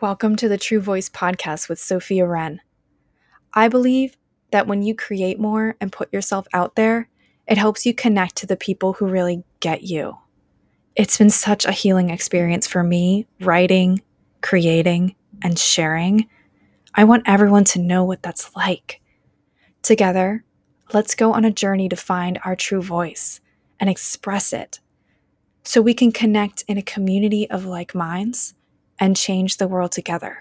Welcome to the True Voice podcast with Sophia Wren. I believe that when you create more and put yourself out there, it helps you connect to the people who really get you. It's been such a healing experience for me writing, creating, and sharing. I want everyone to know what that's like. Together, let's go on a journey to find our true voice and express it so we can connect in a community of like minds and change the world together.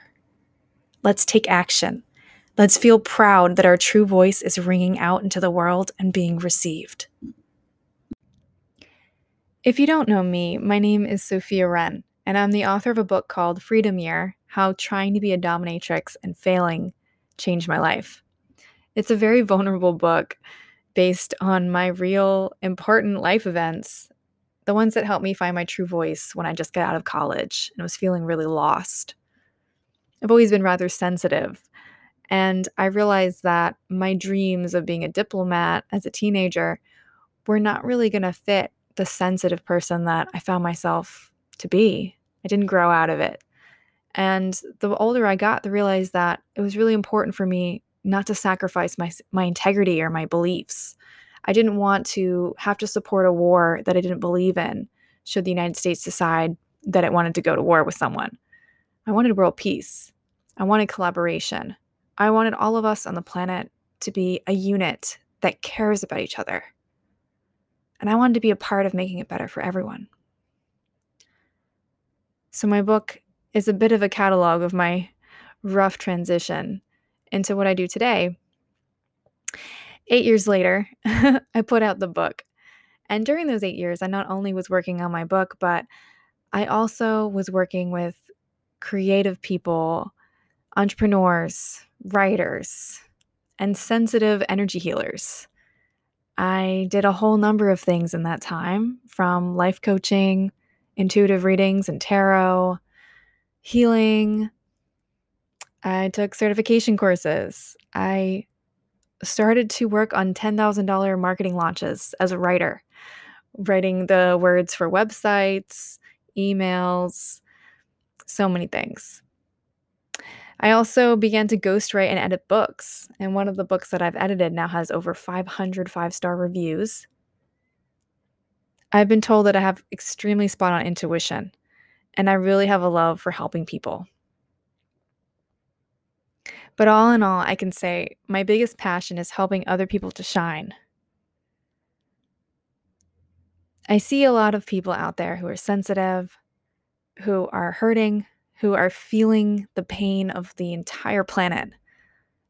Let's take action. Let's feel proud that our true voice is ringing out into the world and being received. If you don't know me, my name is Sophia Wren, and I'm the author of a book called Freedom Year How Trying to Be a Dominatrix and Failing Changed My Life. It's a very vulnerable book based on my real important life events, the ones that helped me find my true voice when I just got out of college and was feeling really lost. I've always been rather sensitive, and I realized that my dreams of being a diplomat as a teenager were not really going to fit the sensitive person that I found myself to be. I didn't grow out of it. And the older I got, the realized that it was really important for me not to sacrifice my my integrity or my beliefs. I didn't want to have to support a war that I didn't believe in should the United States decide that it wanted to go to war with someone. I wanted world peace. I wanted collaboration. I wanted all of us on the planet to be a unit that cares about each other. And I wanted to be a part of making it better for everyone. So, my book is a bit of a catalog of my rough transition into what I do today. Eight years later, I put out the book. And during those eight years, I not only was working on my book, but I also was working with creative people, entrepreneurs, writers, and sensitive energy healers. I did a whole number of things in that time from life coaching, intuitive readings and tarot, healing, I took certification courses. I started to work on $10,000 marketing launches as a writer, writing the words for websites, emails, so many things. I also began to ghostwrite and edit books, and one of the books that I've edited now has over 500 five star reviews. I've been told that I have extremely spot on intuition, and I really have a love for helping people. But all in all, I can say my biggest passion is helping other people to shine. I see a lot of people out there who are sensitive, who are hurting, who are feeling the pain of the entire planet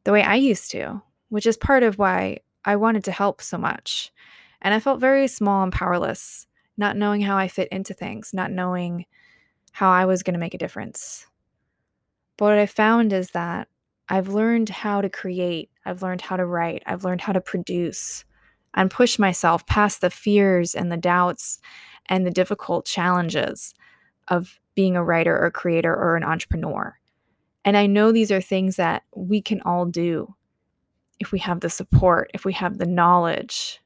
the way I used to, which is part of why I wanted to help so much. And I felt very small and powerless, not knowing how I fit into things, not knowing how I was going to make a difference. But what I found is that I've learned how to create, I've learned how to write, I've learned how to produce and push myself past the fears and the doubts and the difficult challenges of being a writer or a creator or an entrepreneur. And I know these are things that we can all do if we have the support, if we have the knowledge,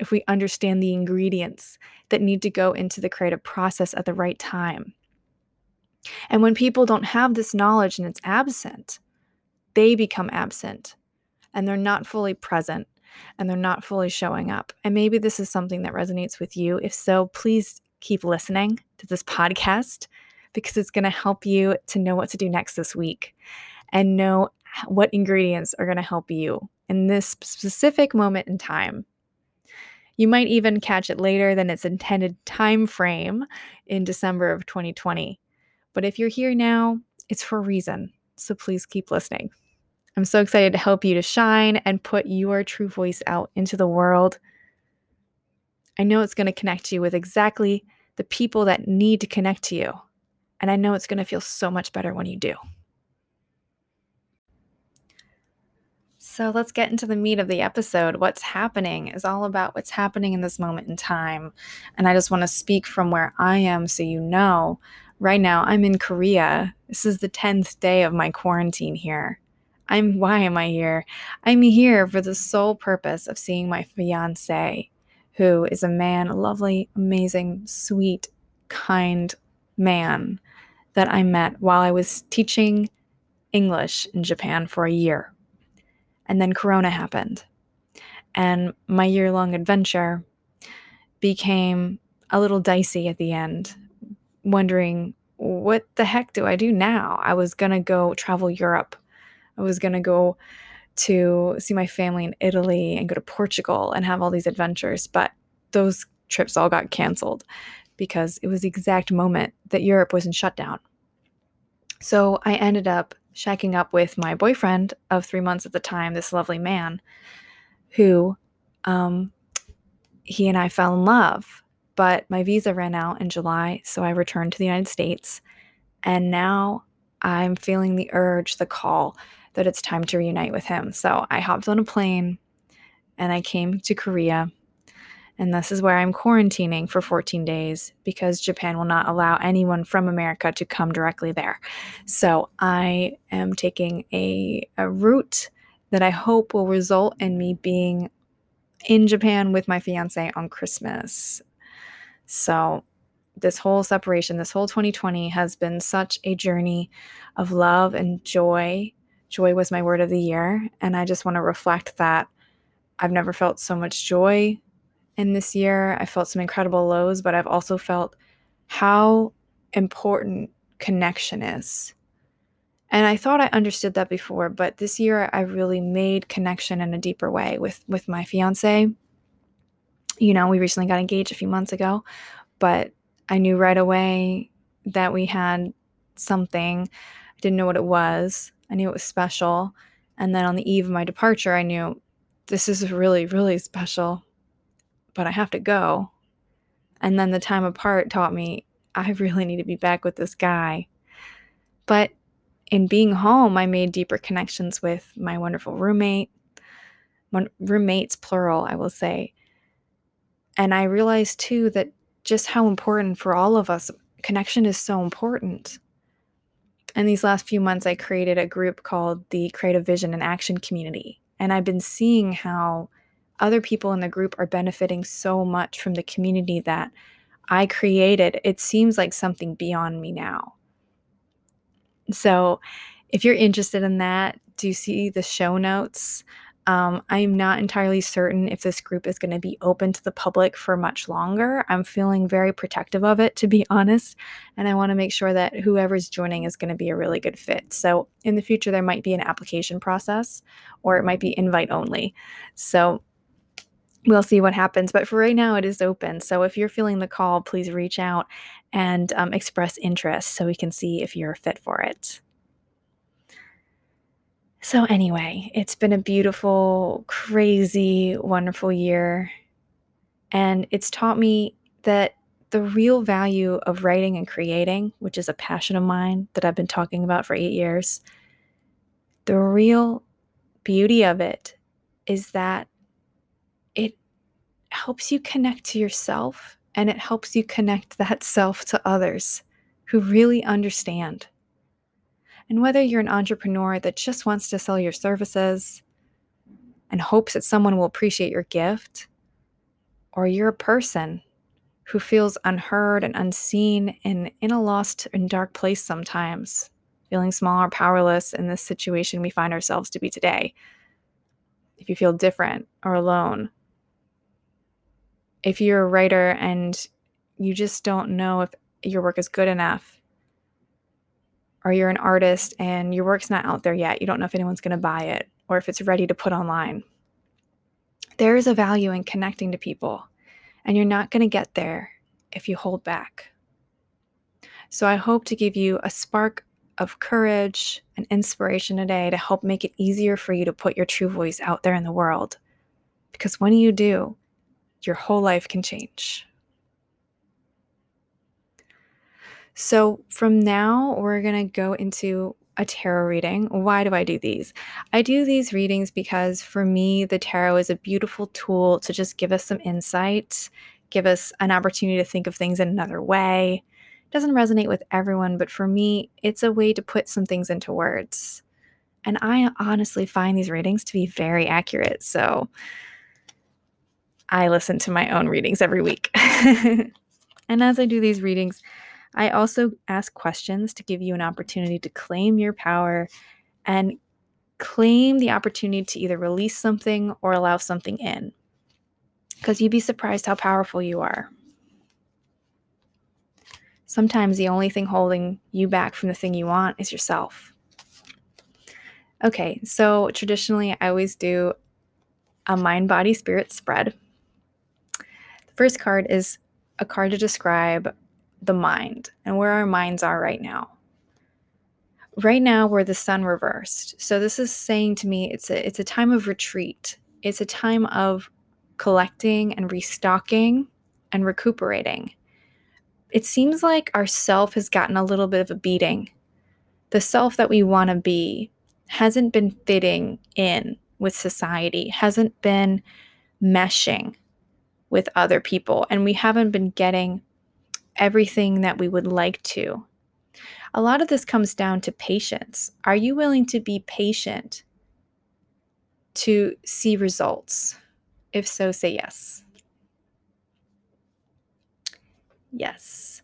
if we understand the ingredients that need to go into the creative process at the right time. And when people don't have this knowledge and it's absent, they become absent and they're not fully present and they're not fully showing up. And maybe this is something that resonates with you. If so, please keep listening to this podcast because it's going to help you to know what to do next this week and know what ingredients are going to help you in this specific moment in time. You might even catch it later than its intended time frame in December of 2020. But if you're here now, it's for a reason. So please keep listening. I'm so excited to help you to shine and put your true voice out into the world. I know it's going to connect you with exactly the people that need to connect to you. And I know it's going to feel so much better when you do. So let's get into the meat of the episode. What's happening is all about what's happening in this moment in time. And I just want to speak from where I am so you know right now I'm in Korea. This is the 10th day of my quarantine here. I'm why am I here? I'm here for the sole purpose of seeing my fiance, who is a man, a lovely, amazing, sweet, kind man that I met while I was teaching English in Japan for a year. And then Corona happened. And my year long adventure became a little dicey at the end, wondering what the heck do I do now? I was going to go travel Europe. I was going to go to see my family in Italy and go to Portugal and have all these adventures, but those trips all got canceled because it was the exact moment that Europe was in shutdown. So I ended up shacking up with my boyfriend of three months at the time, this lovely man, who um, he and I fell in love. But my visa ran out in July, so I returned to the United States. And now I'm feeling the urge, the call that it's time to reunite with him. So I hopped on a plane and I came to Korea. And this is where I'm quarantining for 14 days because Japan will not allow anyone from America to come directly there. So I am taking a, a route that I hope will result in me being in Japan with my fiance on Christmas. So this whole separation, this whole 2020 has been such a journey of love and joy. Joy was my word of the year. And I just want to reflect that I've never felt so much joy in this year. I felt some incredible lows, but I've also felt how important connection is. And I thought I understood that before, but this year I really made connection in a deeper way with with my fiance. You know, we recently got engaged a few months ago, but I knew right away that we had something. I didn't know what it was. I knew it was special. And then on the eve of my departure, I knew this is really, really special, but I have to go. And then the time apart taught me I really need to be back with this guy. But in being home, I made deeper connections with my wonderful roommate, roommates, plural, I will say. And I realized too that just how important for all of us connection is so important. In these last few months, I created a group called the Creative Vision and Action Community. And I've been seeing how other people in the group are benefiting so much from the community that I created. It seems like something beyond me now. So, if you're interested in that, do you see the show notes? Um, I'm not entirely certain if this group is going to be open to the public for much longer. I'm feeling very protective of it, to be honest. And I want to make sure that whoever's joining is going to be a really good fit. So in the future, there might be an application process or it might be invite only. So we'll see what happens. But for right now, it is open. So if you're feeling the call, please reach out and um, express interest so we can see if you're fit for it. So, anyway, it's been a beautiful, crazy, wonderful year. And it's taught me that the real value of writing and creating, which is a passion of mine that I've been talking about for eight years, the real beauty of it is that it helps you connect to yourself and it helps you connect that self to others who really understand and whether you're an entrepreneur that just wants to sell your services and hopes that someone will appreciate your gift, or you're a person who feels unheard and unseen and in a lost and dark place sometimes, feeling small or powerless in this situation we find ourselves to be today. If you feel different or alone, if you're a writer and you just don't know if your work is good enough, or you're an artist and your work's not out there yet, you don't know if anyone's going to buy it or if it's ready to put online. There is a value in connecting to people, and you're not going to get there if you hold back. So, I hope to give you a spark of courage and inspiration today to help make it easier for you to put your true voice out there in the world. Because when you do, your whole life can change. So, from now, we're going to go into a tarot reading. Why do I do these? I do these readings because for me, the tarot is a beautiful tool to just give us some insight, give us an opportunity to think of things in another way. It doesn't resonate with everyone, but for me, it's a way to put some things into words. And I honestly find these readings to be very accurate. So I listen to my own readings every week. and as I do these readings, I also ask questions to give you an opportunity to claim your power and claim the opportunity to either release something or allow something in. Because you'd be surprised how powerful you are. Sometimes the only thing holding you back from the thing you want is yourself. Okay, so traditionally, I always do a mind, body, spirit spread. The first card is a card to describe the mind and where our minds are right now. Right now, we're the sun reversed. So this is saying to me it's a it's a time of retreat. It's a time of collecting and restocking and recuperating. It seems like our self has gotten a little bit of a beating. The self that we want to be hasn't been fitting in with society, hasn't been meshing with other people, and we haven't been getting everything that we would like to. A lot of this comes down to patience. Are you willing to be patient to see results? If so, say yes. Yes.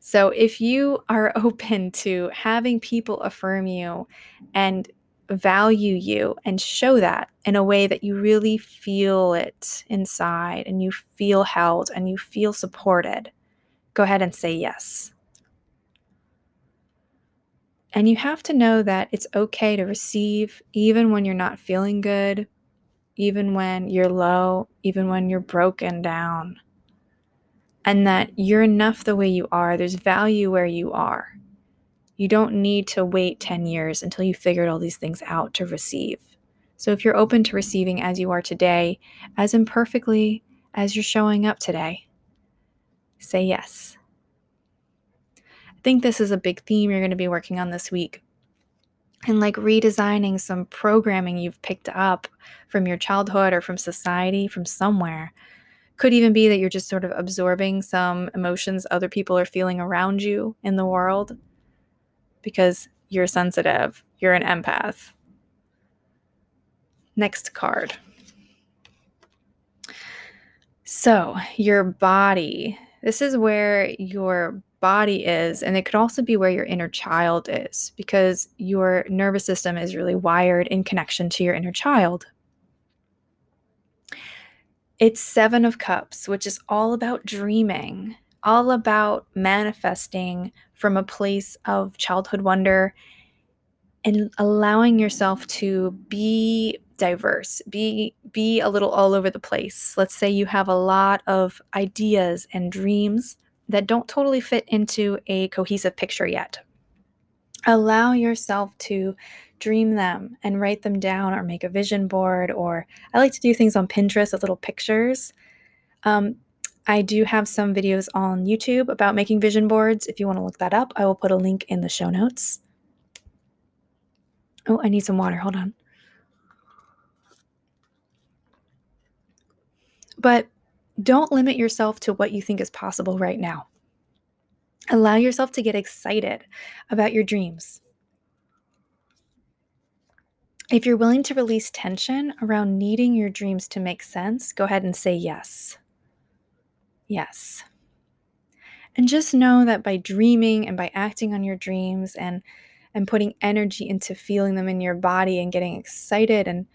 So if you are open to having people affirm you and value you and show that in a way that you really feel it inside and you feel held and you feel supported, go ahead and say yes. And you have to know that it's okay to receive even when you're not feeling good, even when you're low, even when you're broken down. And that you're enough the way you are. There's value where you are. You don't need to wait 10 years until you figured all these things out to receive. So if you're open to receiving as you are today, as imperfectly as you're showing up today, say yes. I think this is a big theme you're going to be working on this week. And like redesigning some programming you've picked up from your childhood or from society, from somewhere. Could even be that you're just sort of absorbing some emotions other people are feeling around you in the world because you're sensitive, you're an empath. Next card. So, your body. This is where your body is, and it could also be where your inner child is because your nervous system is really wired in connection to your inner child. It's Seven of Cups, which is all about dreaming, all about manifesting from a place of childhood wonder and allowing yourself to be diverse be be a little all over the place let's say you have a lot of ideas and dreams that don't totally fit into a cohesive picture yet allow yourself to dream them and write them down or make a vision board or i like to do things on pinterest with little pictures um, I do have some videos on YouTube about making vision boards. If you want to look that up, I will put a link in the show notes. Oh, I need some water. Hold on. But don't limit yourself to what you think is possible right now. Allow yourself to get excited about your dreams. If you're willing to release tension around needing your dreams to make sense, go ahead and say yes. Yes. And just know that by dreaming and by acting on your dreams and and putting energy into feeling them in your body and getting excited and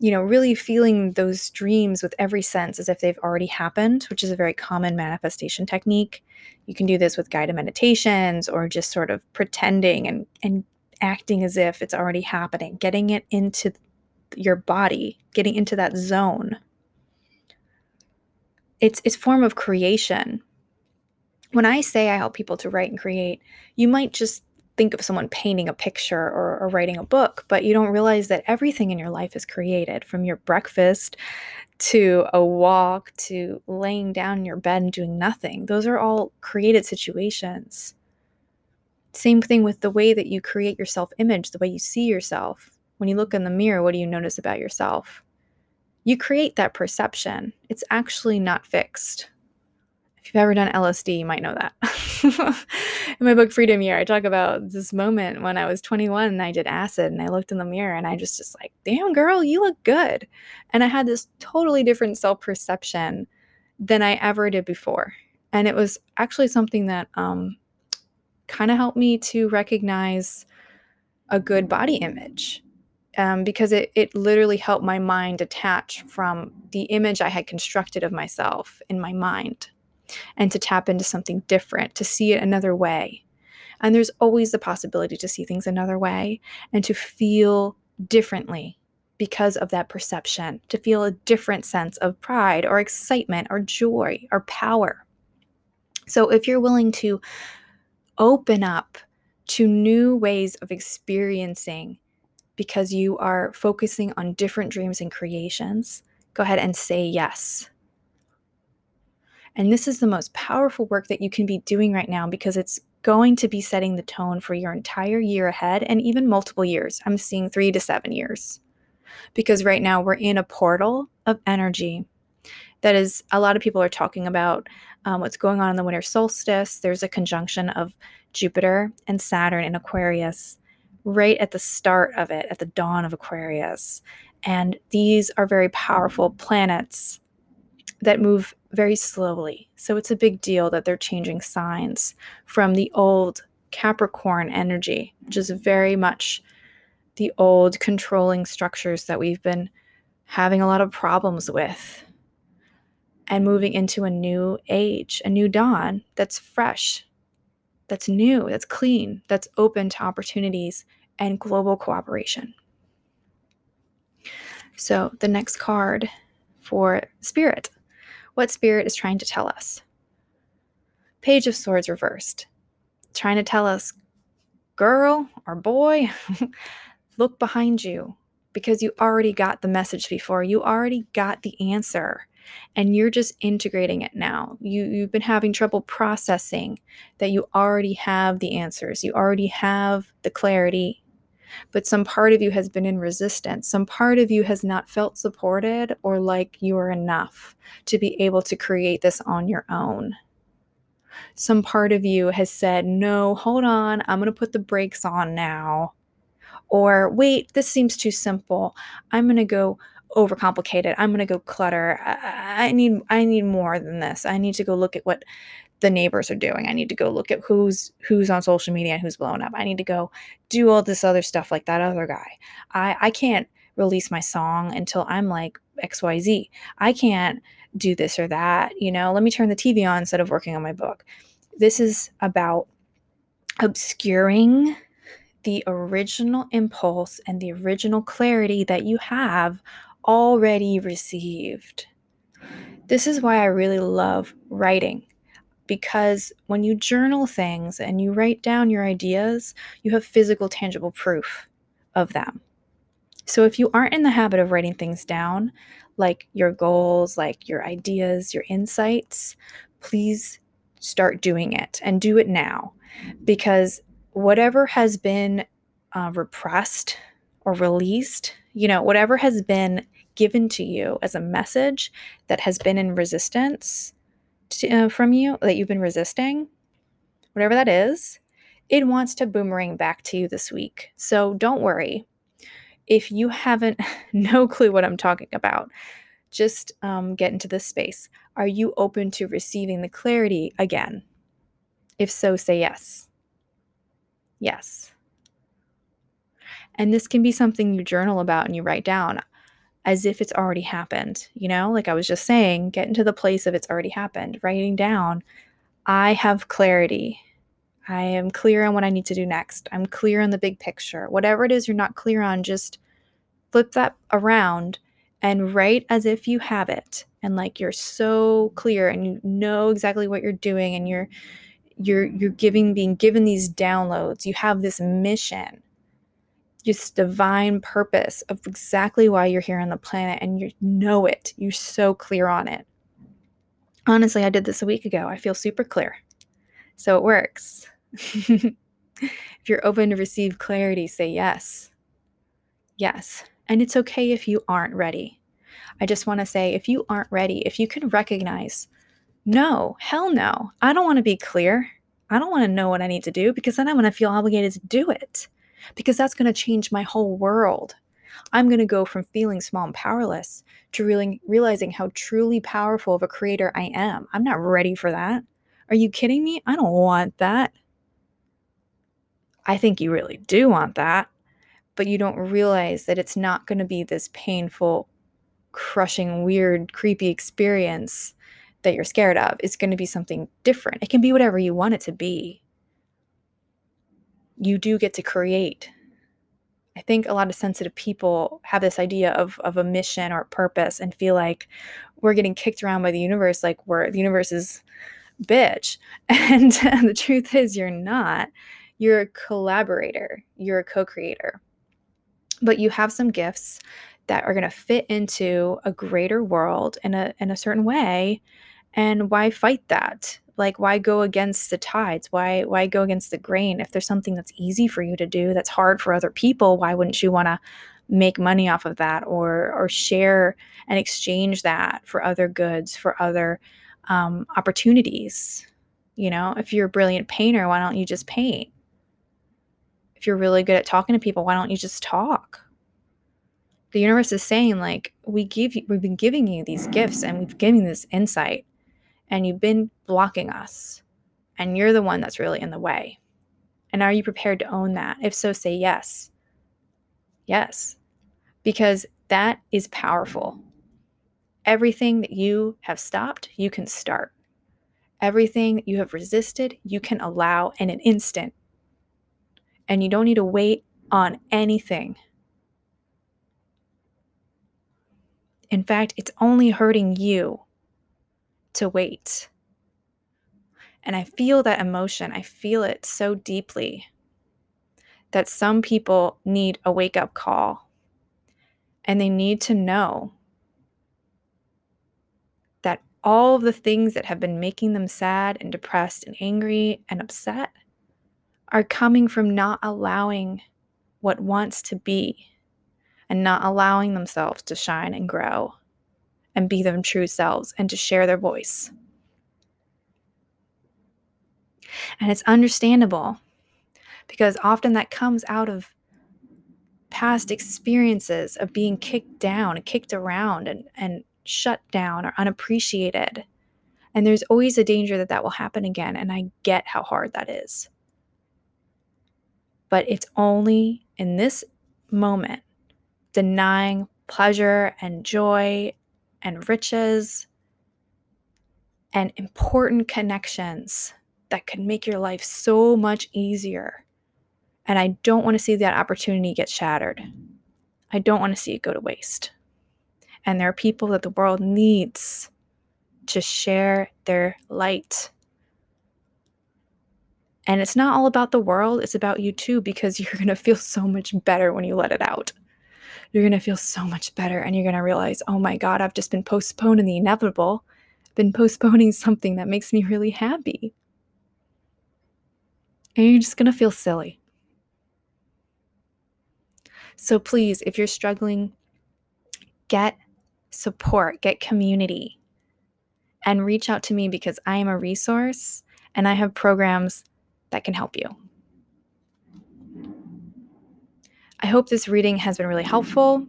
you know really feeling those dreams with every sense as if they've already happened which is a very common manifestation technique you can do this with guided meditations or just sort of pretending and and acting as if it's already happening getting it into your body getting into that zone it's it's form of creation. When I say I help people to write and create, you might just think of someone painting a picture or, or writing a book, but you don't realize that everything in your life is created from your breakfast to a walk to laying down in your bed and doing nothing. Those are all created situations. Same thing with the way that you create your self image, the way you see yourself. When you look in the mirror, what do you notice about yourself? you create that perception. It's actually not fixed. If you've ever done LSD, you might know that. in my book Freedom Year, I talk about this moment when I was 21 and I did acid and I looked in the mirror and I just just like, "Damn girl, you look good." And I had this totally different self-perception than I ever did before. And it was actually something that um, kind of helped me to recognize a good body image um, because it, it literally helped my mind detach from the image I had constructed of myself in my mind and to tap into something different, to see it another way. And there's always the possibility to see things another way and to feel differently because of that perception, to feel a different sense of pride or excitement or joy or power. So if you're willing to open up to new ways of experiencing because you are focusing on different dreams and creations, go ahead and say yes. And this is the most powerful work that you can be doing right now because it's going to be setting the tone for your entire year ahead and even multiple years. I'm seeing three to seven years. Because right now we're in a portal of energy that is, a lot of people are talking about um, what's going on in the winter solstice. There's a conjunction of Jupiter and Saturn in Aquarius right at the start of it, at the dawn of Aquarius. And these are very powerful planets that move very slowly. So it's a big deal that they're changing signs from the old Capricorn energy, which is very much the old controlling structures that we've been having a lot of problems with, and moving into a new age, a new dawn that's fresh, that's new, that's clean, that's open to opportunities and global cooperation. So, the next card for Spirit. What Spirit is trying to tell us? Page of Swords reversed. Trying to tell us, girl or boy, look behind you because you already got the message before. You already got the answer and you're just integrating it now. You you've been having trouble processing that you already have the answers. You already have the clarity. But some part of you has been in resistance. Some part of you has not felt supported or like you are enough to be able to create this on your own. Some part of you has said, "No, hold on. I'm going to put the brakes on now." Or, "Wait, this seems too simple. I'm going to go overcomplicate it. I'm going to go clutter. I, I, need I need more than this. I need to go look at what the neighbors are doing. I need to go look at who's who's on social media and who's blowing up. I need to go do all this other stuff like that other guy. I I can't release my song until I'm like XYZ. I can't do this or that, you know. Let me turn the TV on instead of working on my book. This is about obscuring the original impulse and the original clarity that you have already received. This is why I really love writing because when you journal things and you write down your ideas, you have physical, tangible proof of them. So if you aren't in the habit of writing things down, like your goals, like your ideas, your insights, please start doing it and do it now because whatever has been uh, repressed or released, you know, whatever has been given to you as a message that has been in resistance to, uh, from you, that you've been resisting, whatever that is, it wants to boomerang back to you this week. So don't worry. If you haven't, no clue what I'm talking about, just um, get into this space. Are you open to receiving the clarity again? If so, say yes. Yes. And this can be something you journal about and you write down as if it's already happened. You know, like I was just saying, get into the place of it's already happened, writing down, I have clarity. I am clear on what I need to do next. I'm clear on the big picture. Whatever it is you're not clear on, just flip that around and write as if you have it and like you're so clear and you know exactly what you're doing and you're you're you're giving being given these downloads. You have this mission this divine purpose of exactly why you're here on the planet and you know it. You're so clear on it. Honestly, I did this a week ago. I feel super clear. So it works. if you're open to receive clarity, say yes. Yes. And it's okay if you aren't ready. I just want to say if you aren't ready, if you can recognize, no, hell no, I don't want to be clear. I don't want to know what I need to do because then I'm going to feel obligated to do it because that's going to change my whole world. I'm going to go from feeling small and powerless to really realizing how truly powerful of a creator I am. I'm not ready for that. Are you kidding me? I don't want that. I think you really do want that, but you don't realize that it's not going to be this painful, crushing, weird, creepy experience that you're scared of. It's going to be something different. It can be whatever you want it to be. You do get to create. I think a lot of sensitive people have this idea of, of a mission or purpose and feel like we're getting kicked around by the universe like we're the universe is bitch. And the truth is, you're not. You're a collaborator, you're a co creator. But you have some gifts that are going to fit into a greater world in a, in a certain way. And why fight that? Like, why go against the tides? Why, why go against the grain? If there's something that's easy for you to do, that's hard for other people, why wouldn't you want to make money off of that or or share and exchange that for other goods for other um, opportunities you know if you're a brilliant painter why don't you just paint if you're really good at talking to people why don't you just talk the universe is saying like we give you we've been giving you these gifts and we've given you this insight and you've been blocking us and you're the one that's really in the way and are you prepared to own that if so say yes yes because that is powerful. Everything that you have stopped, you can start. Everything you have resisted, you can allow in an instant. And you don't need to wait on anything. In fact, it's only hurting you to wait. And I feel that emotion. I feel it so deeply that some people need a wake up call and they need to know that all of the things that have been making them sad and depressed and angry and upset are coming from not allowing what wants to be and not allowing themselves to shine and grow and be their true selves and to share their voice. And it's understandable because often that comes out of past experiences of being kicked down and kicked around and, and shut down or unappreciated. And there's always a danger that that will happen again. And I get how hard that is. But it's only in this moment denying pleasure and joy and riches and important connections that can make your life so much easier and I don't want to see that opportunity get shattered. I don't want to see it go to waste. And there are people that the world needs to share their light. And it's not all about the world, it's about you too, because you're going to feel so much better when you let it out. You're going to feel so much better, and you're going to realize, oh my God, I've just been postponing the inevitable, I've been postponing something that makes me really happy. And you're just going to feel silly. So please, if you're struggling, get support, get community, and reach out to me because I am a resource and I have programs that can help you. I hope this reading has been really helpful.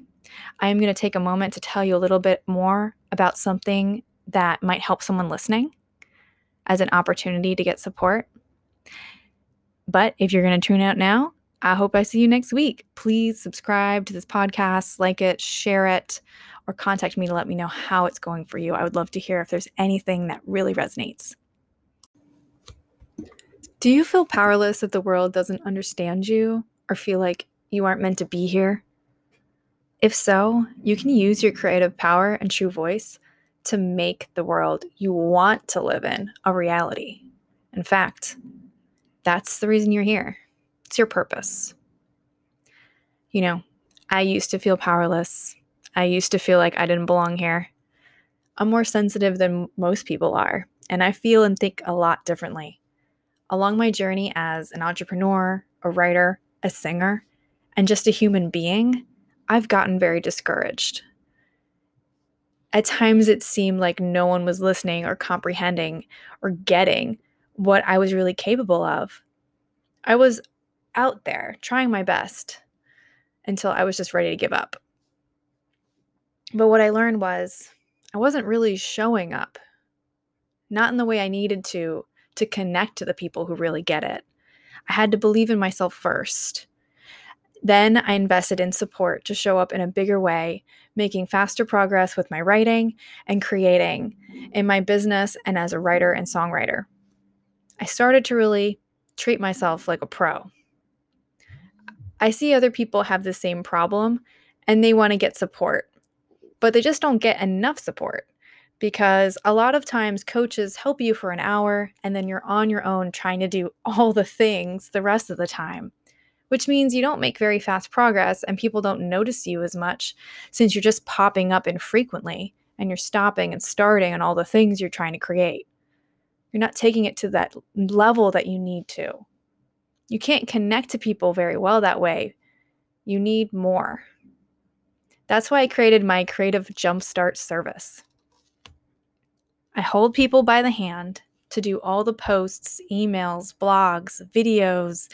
I am going to take a moment to tell you a little bit more about something that might help someone listening as an opportunity to get support. But if you're going to tune out now, I hope I see you next week. Please subscribe to this podcast, like it, share it, or contact me to let me know how it's going for you. I would love to hear if there's anything that really resonates. Do you feel powerless that the world doesn't understand you or feel like you aren't meant to be here? If so, you can use your creative power and true voice to make the world you want to live in a reality. In fact, that's the reason you're here. It's your purpose. You know, I used to feel powerless. I used to feel like I didn't belong here. I'm more sensitive than most people are, and I feel and think a lot differently. Along my journey as an entrepreneur, a writer, a singer, and just a human being, I've gotten very discouraged. At times, it seemed like no one was listening or comprehending or getting what I was really capable of. I was out there trying my best until I was just ready to give up. But what I learned was I wasn't really showing up, not in the way I needed to, to connect to the people who really get it. I had to believe in myself first. Then I invested in support to show up in a bigger way, making faster progress with my writing and creating in my business and as a writer and songwriter. I started to really treat myself like a pro. I see other people have the same problem and they want to get support, but they just don't get enough support because a lot of times coaches help you for an hour and then you're on your own trying to do all the things the rest of the time which means you don't make very fast progress and people don't notice you as much since you're just popping up infrequently and you're stopping and starting on all the things you're trying to create. You're not taking it to that level that you need to. You can't connect to people very well that way. You need more. That's why I created my Creative Jumpstart service. I hold people by the hand to do all the posts, emails, blogs, videos,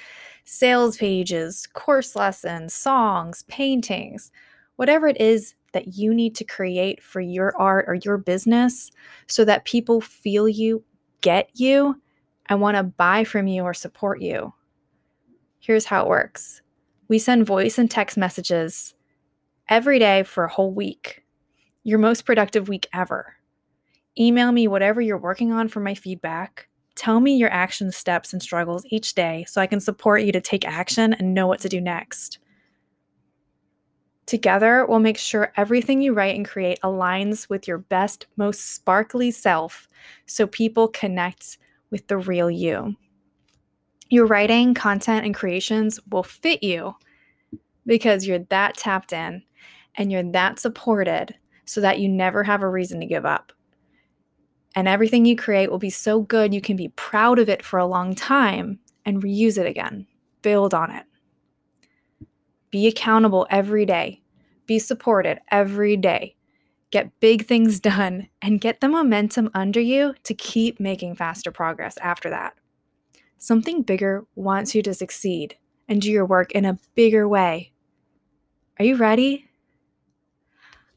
sales pages, course lessons, songs, paintings, whatever it is that you need to create for your art or your business so that people feel you, get you, and want to buy from you or support you. Here's how it works we send voice and text messages every day for a whole week, your most productive week ever. Email me whatever you're working on for my feedback. Tell me your action steps and struggles each day so I can support you to take action and know what to do next. Together, we'll make sure everything you write and create aligns with your best, most sparkly self so people connect with the real you. Your writing, content, and creations will fit you because you're that tapped in and you're that supported so that you never have a reason to give up and everything you create will be so good you can be proud of it for a long time and reuse it again. Build on it. Be accountable every day. Be supported every day. Get big things done and get the momentum under you to keep making faster progress after that. Something bigger wants you to succeed and do your work in a bigger way. Are you ready?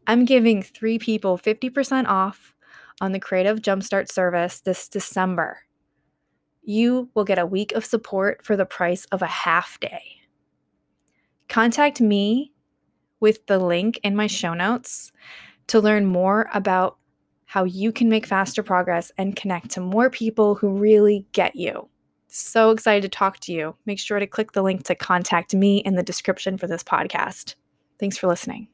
I'm giving three people 50% off on the Creative Jumpstart service this December. You will get a week of support for the price of a half day. Contact me with the link in my show notes to learn more about how you can make faster progress and connect to more people who really get you. So excited to talk to you. Make sure to click the link to contact me in the description for this podcast. Thanks for listening.